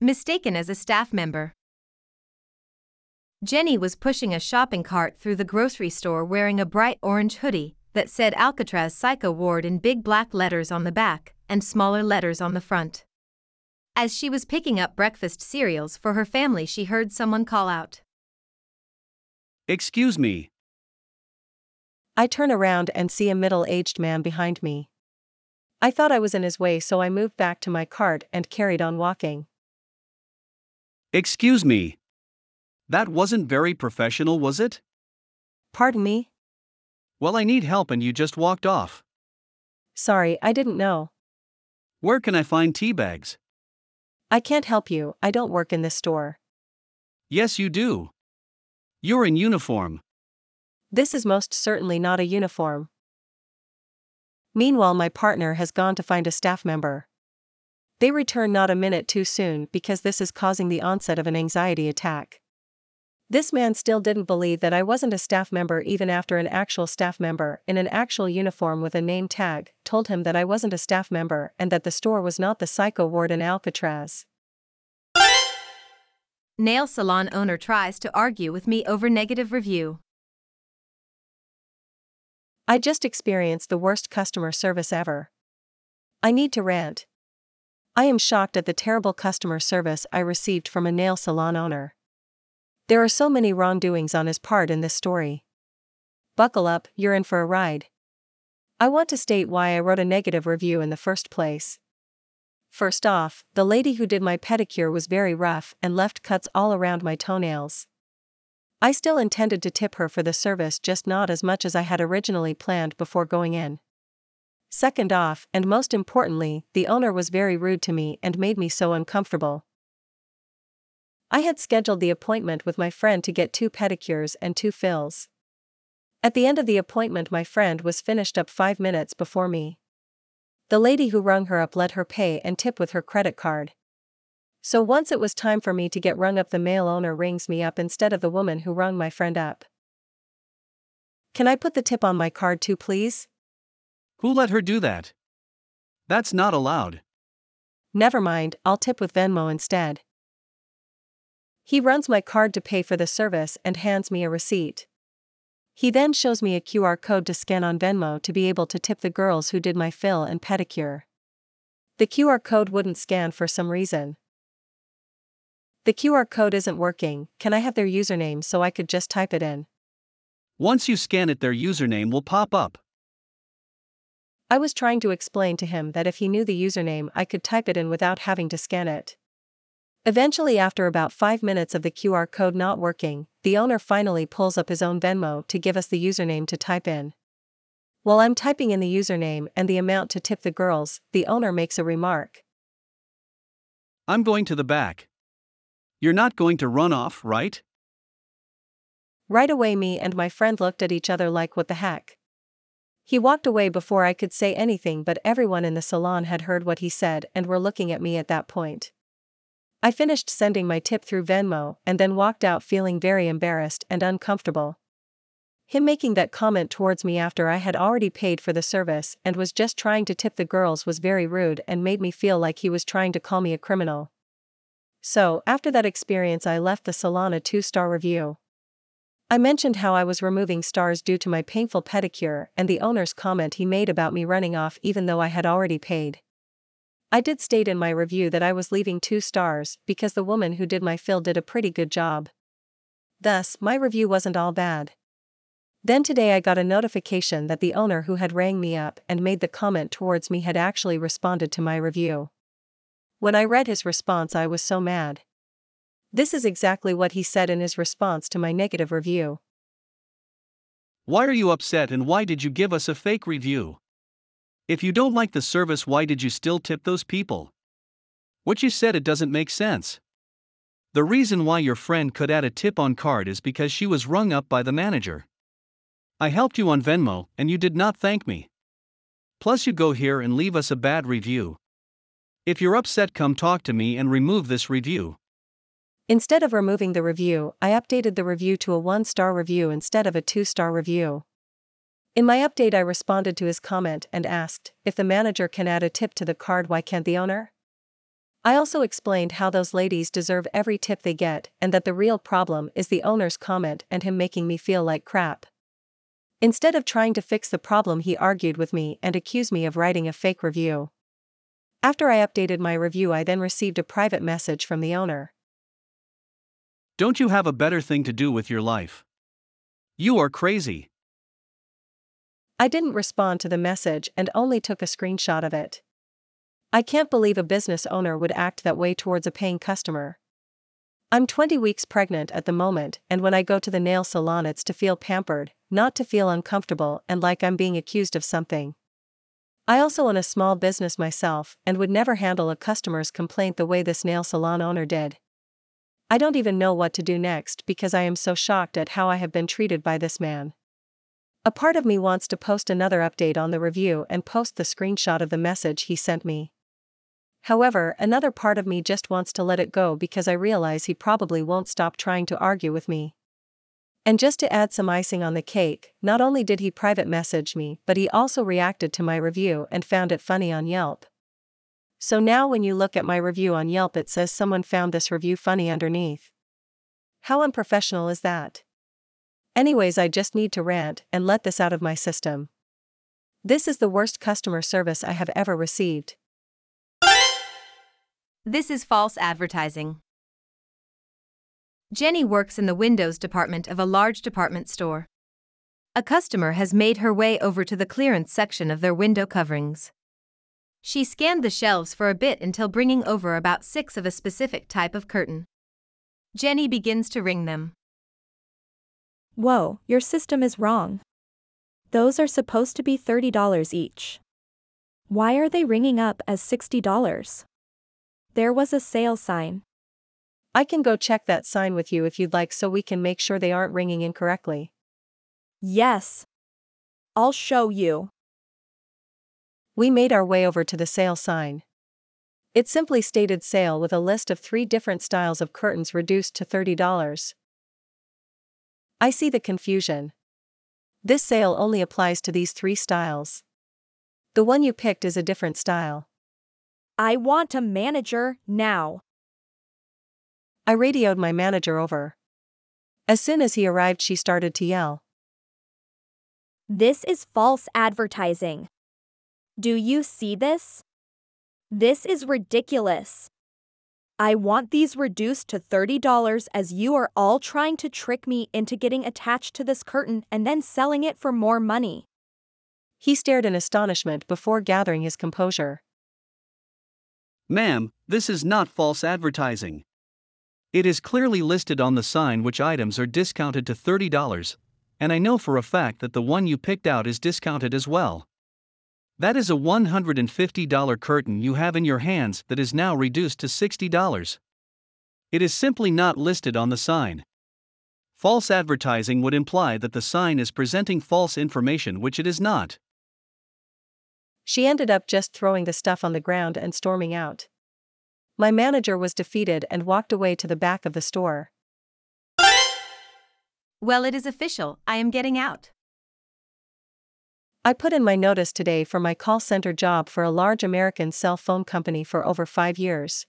Mistaken as a staff member. Jenny was pushing a shopping cart through the grocery store wearing a bright orange hoodie that said Alcatraz Psycho Ward in big black letters on the back and smaller letters on the front. As she was picking up breakfast cereals for her family, she heard someone call out. Excuse me. I turn around and see a middle aged man behind me. I thought I was in his way, so I moved back to my cart and carried on walking. Excuse me. That wasn't very professional, was it? Pardon me? Well, I need help and you just walked off. Sorry, I didn't know. Where can I find tea bags? I can't help you, I don't work in this store. Yes, you do. You're in uniform. This is most certainly not a uniform. Meanwhile, my partner has gone to find a staff member. They return not a minute too soon because this is causing the onset of an anxiety attack. This man still didn't believe that I wasn't a staff member even after an actual staff member in an actual uniform with a name tag told him that I wasn't a staff member and that the store was not the psycho ward in Alcatraz. Nail salon owner tries to argue with me over negative review. I just experienced the worst customer service ever. I need to rant. I am shocked at the terrible customer service I received from a nail salon owner. There are so many wrongdoings on his part in this story. Buckle up, you're in for a ride. I want to state why I wrote a negative review in the first place. First off, the lady who did my pedicure was very rough and left cuts all around my toenails. I still intended to tip her for the service, just not as much as I had originally planned before going in. Second off, and most importantly, the owner was very rude to me and made me so uncomfortable. I had scheduled the appointment with my friend to get two pedicures and two fills. At the end of the appointment, my friend was finished up five minutes before me. The lady who rung her up let her pay and tip with her credit card. So once it was time for me to get rung up, the male owner rings me up instead of the woman who rung my friend up. Can I put the tip on my card too, please? Who let her do that? That's not allowed. Never mind, I'll tip with Venmo instead. He runs my card to pay for the service and hands me a receipt. He then shows me a QR code to scan on Venmo to be able to tip the girls who did my fill and pedicure. The QR code wouldn't scan for some reason. The QR code isn't working, can I have their username so I could just type it in? Once you scan it, their username will pop up. I was trying to explain to him that if he knew the username, I could type it in without having to scan it. Eventually, after about 5 minutes of the QR code not working, the owner finally pulls up his own Venmo to give us the username to type in. While I'm typing in the username and the amount to tip the girls, the owner makes a remark. I'm going to the back. You're not going to run off, right? Right away, me and my friend looked at each other like, what the heck? He walked away before I could say anything, but everyone in the salon had heard what he said and were looking at me at that point. I finished sending my tip through Venmo and then walked out feeling very embarrassed and uncomfortable. Him making that comment towards me after I had already paid for the service and was just trying to tip the girls was very rude and made me feel like he was trying to call me a criminal. So, after that experience, I left the salon a two star review. I mentioned how I was removing stars due to my painful pedicure and the owner's comment he made about me running off even though I had already paid. I did state in my review that I was leaving two stars because the woman who did my fill did a pretty good job. Thus, my review wasn't all bad. Then today I got a notification that the owner who had rang me up and made the comment towards me had actually responded to my review. When I read his response, I was so mad. This is exactly what he said in his response to my negative review. Why are you upset and why did you give us a fake review? If you don't like the service, why did you still tip those people? What you said it doesn't make sense. The reason why your friend could add a tip on card is because she was rung up by the manager. I helped you on Venmo and you did not thank me. Plus you go here and leave us a bad review. If you're upset, come talk to me and remove this review. Instead of removing the review, I updated the review to a one star review instead of a two star review. In my update, I responded to his comment and asked if the manager can add a tip to the card, why can't the owner? I also explained how those ladies deserve every tip they get and that the real problem is the owner's comment and him making me feel like crap. Instead of trying to fix the problem, he argued with me and accused me of writing a fake review. After I updated my review, I then received a private message from the owner. Don't you have a better thing to do with your life? You are crazy. I didn't respond to the message and only took a screenshot of it. I can't believe a business owner would act that way towards a paying customer. I'm 20 weeks pregnant at the moment, and when I go to the nail salon, it's to feel pampered, not to feel uncomfortable and like I'm being accused of something. I also own a small business myself and would never handle a customer's complaint the way this nail salon owner did. I don't even know what to do next because I am so shocked at how I have been treated by this man. A part of me wants to post another update on the review and post the screenshot of the message he sent me. However, another part of me just wants to let it go because I realize he probably won't stop trying to argue with me. And just to add some icing on the cake, not only did he private message me, but he also reacted to my review and found it funny on Yelp. So now when you look at my review on Yelp, it says someone found this review funny underneath. How unprofessional is that? Anyways, I just need to rant and let this out of my system. This is the worst customer service I have ever received. This is false advertising. Jenny works in the windows department of a large department store. A customer has made her way over to the clearance section of their window coverings. She scanned the shelves for a bit until bringing over about six of a specific type of curtain. Jenny begins to ring them. Whoa, your system is wrong. Those are supposed to be $30 each. Why are they ringing up as $60? There was a sale sign. I can go check that sign with you if you'd like so we can make sure they aren't ringing incorrectly. Yes. I'll show you. We made our way over to the sale sign. It simply stated sale with a list of three different styles of curtains reduced to $30. I see the confusion. This sale only applies to these three styles. The one you picked is a different style. I want a manager now. I radioed my manager over. As soon as he arrived, she started to yell. This is false advertising. Do you see this? This is ridiculous. I want these reduced to $30 as you are all trying to trick me into getting attached to this curtain and then selling it for more money. He stared in astonishment before gathering his composure. Ma'am, this is not false advertising. It is clearly listed on the sign which items are discounted to $30, and I know for a fact that the one you picked out is discounted as well. That is a $150 curtain you have in your hands that is now reduced to $60. It is simply not listed on the sign. False advertising would imply that the sign is presenting false information, which it is not. She ended up just throwing the stuff on the ground and storming out. My manager was defeated and walked away to the back of the store. Well, it is official, I am getting out. I put in my notice today for my call center job for a large American cell phone company for over five years.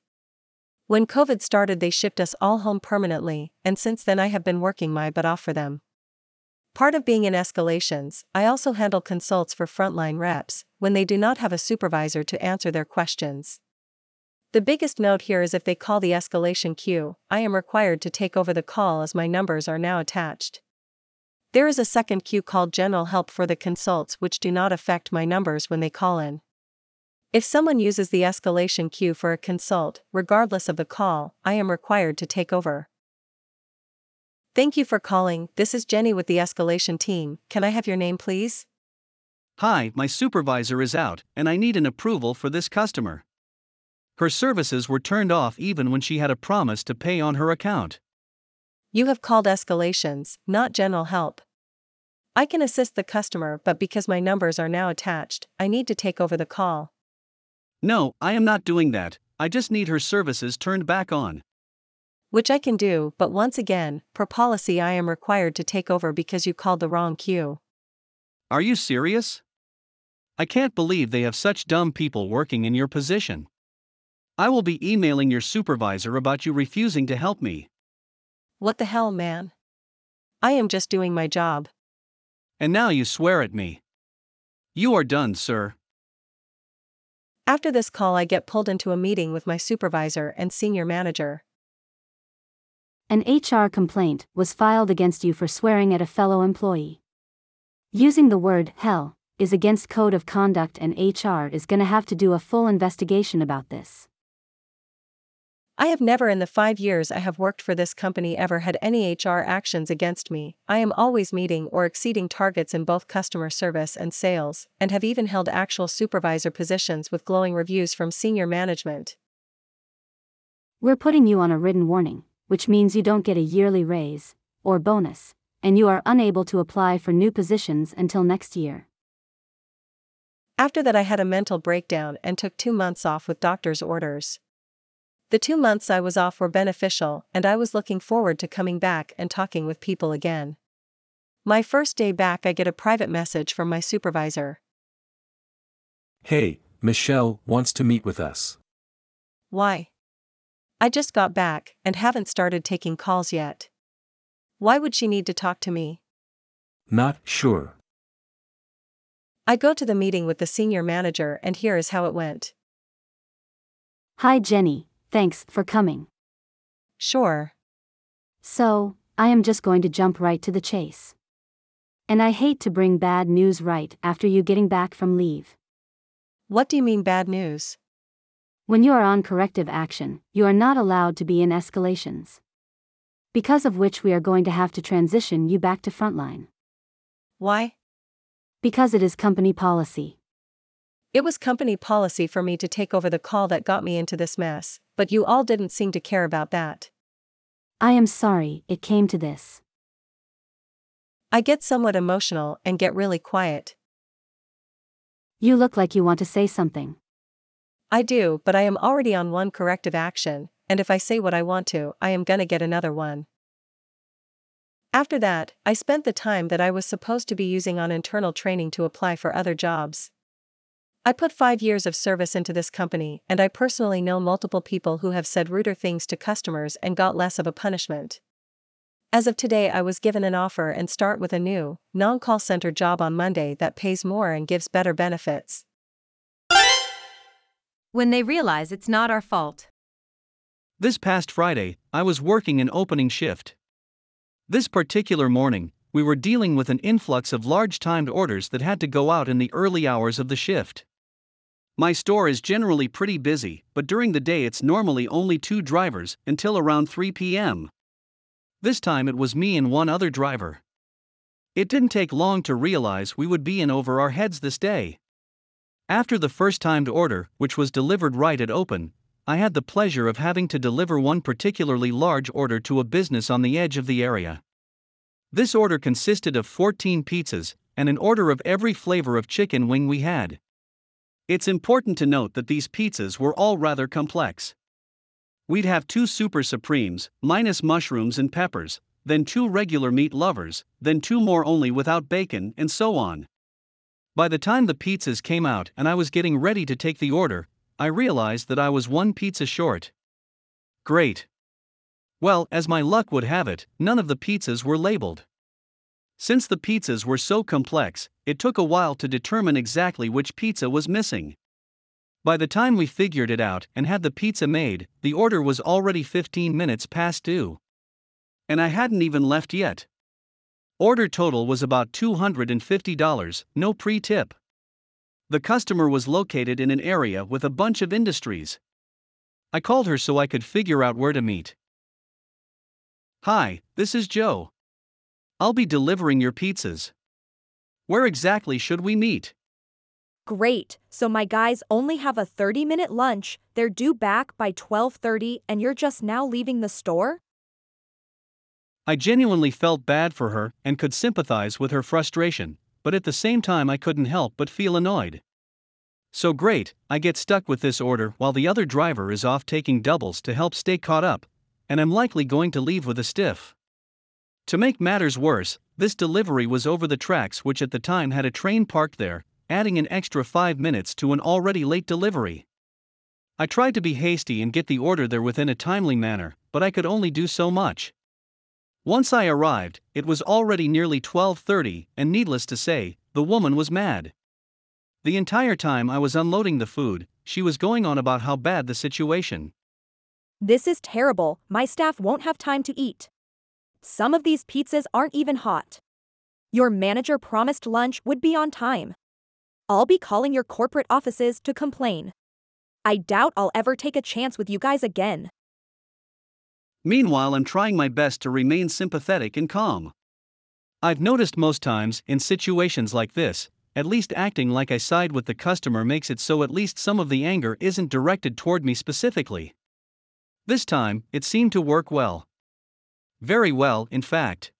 When COVID started, they shipped us all home permanently, and since then, I have been working my butt off for them. Part of being in escalations, I also handle consults for frontline reps when they do not have a supervisor to answer their questions. The biggest note here is if they call the escalation queue, I am required to take over the call as my numbers are now attached. There is a second queue called General Help for the consults which do not affect my numbers when they call in. If someone uses the escalation queue for a consult, regardless of the call, I am required to take over. Thank you for calling. This is Jenny with the escalation team. Can I have your name, please? Hi, my supervisor is out, and I need an approval for this customer. Her services were turned off even when she had a promise to pay on her account. You have called escalations, not general help. I can assist the customer, but because my numbers are now attached, I need to take over the call. No, I am not doing that. I just need her services turned back on which I can do, but once again, per policy, I am required to take over because you called the wrong queue. Are you serious? I can't believe they have such dumb people working in your position. I will be emailing your supervisor about you refusing to help me. What the hell, man? I am just doing my job. And now you swear at me. You are done, sir. After this call, I get pulled into a meeting with my supervisor and senior manager. An HR complaint was filed against you for swearing at a fellow employee. Using the word hell is against code of conduct and HR is gonna have to do a full investigation about this. I have never in the five years I have worked for this company ever had any HR actions against me. I am always meeting or exceeding targets in both customer service and sales, and have even held actual supervisor positions with glowing reviews from senior management. We're putting you on a written warning, which means you don't get a yearly raise or bonus, and you are unable to apply for new positions until next year. After that, I had a mental breakdown and took two months off with doctor's orders. The two months I was off were beneficial, and I was looking forward to coming back and talking with people again. My first day back, I get a private message from my supervisor. Hey, Michelle wants to meet with us. Why? I just got back and haven't started taking calls yet. Why would she need to talk to me? Not sure. I go to the meeting with the senior manager, and here is how it went. Hi, Jenny, thanks for coming. Sure. So, I am just going to jump right to the chase. And I hate to bring bad news right after you getting back from leave. What do you mean bad news? When you are on corrective action, you are not allowed to be in escalations. Because of which we are going to have to transition you back to frontline. Why? Because it is company policy. It was company policy for me to take over the call that got me into this mess, but you all didn't seem to care about that. I am sorry it came to this. I get somewhat emotional and get really quiet. You look like you want to say something. I do, but I am already on one corrective action, and if I say what I want to, I am gonna get another one. After that, I spent the time that I was supposed to be using on internal training to apply for other jobs. I put five years of service into this company, and I personally know multiple people who have said ruder things to customers and got less of a punishment. As of today, I was given an offer and start with a new, non call center job on Monday that pays more and gives better benefits. When they realize it's not our fault. This past Friday, I was working an opening shift. This particular morning, we were dealing with an influx of large timed orders that had to go out in the early hours of the shift. My store is generally pretty busy, but during the day it's normally only two drivers until around 3 p.m. This time it was me and one other driver. It didn't take long to realize we would be in over our heads this day. After the first timed order, which was delivered right at open, I had the pleasure of having to deliver one particularly large order to a business on the edge of the area. This order consisted of 14 pizzas and an order of every flavor of chicken wing we had. It's important to note that these pizzas were all rather complex. We'd have two super supremes, minus mushrooms and peppers, then two regular meat lovers, then two more only without bacon, and so on. By the time the pizzas came out and I was getting ready to take the order, I realized that I was one pizza short. Great. Well, as my luck would have it, none of the pizzas were labeled. Since the pizzas were so complex, it took a while to determine exactly which pizza was missing. By the time we figured it out and had the pizza made, the order was already 15 minutes past due. And I hadn't even left yet. Order total was about $250, no pre tip. The customer was located in an area with a bunch of industries. I called her so I could figure out where to meet. Hi, this is Joe. I'll be delivering your pizzas. Where exactly should we meet? Great. So my guys only have a 30-minute lunch. They're due back by 12:30 and you're just now leaving the store? I genuinely felt bad for her and could sympathize with her frustration, but at the same time, I couldn't help but feel annoyed. So great, I get stuck with this order while the other driver is off taking doubles to help stay caught up, and I'm likely going to leave with a stiff. To make matters worse, this delivery was over the tracks, which at the time had a train parked there, adding an extra five minutes to an already late delivery. I tried to be hasty and get the order there within a timely manner, but I could only do so much. Once I arrived, it was already nearly 12:30, and needless to say, the woman was mad. The entire time I was unloading the food, she was going on about how bad the situation. This is terrible, my staff won't have time to eat. Some of these pizzas aren't even hot. Your manager promised lunch would be on time. I'll be calling your corporate offices to complain. I doubt I'll ever take a chance with you guys again. Meanwhile, I'm trying my best to remain sympathetic and calm. I've noticed most times, in situations like this, at least acting like I side with the customer makes it so at least some of the anger isn't directed toward me specifically. This time, it seemed to work well. Very well, in fact.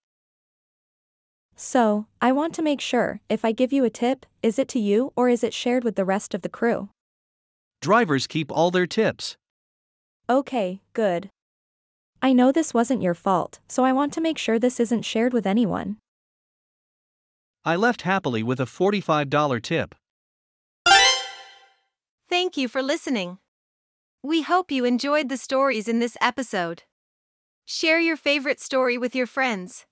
So, I want to make sure if I give you a tip, is it to you or is it shared with the rest of the crew? Drivers keep all their tips. Okay, good. I know this wasn't your fault, so I want to make sure this isn't shared with anyone. I left happily with a $45 tip. Thank you for listening. We hope you enjoyed the stories in this episode. Share your favorite story with your friends.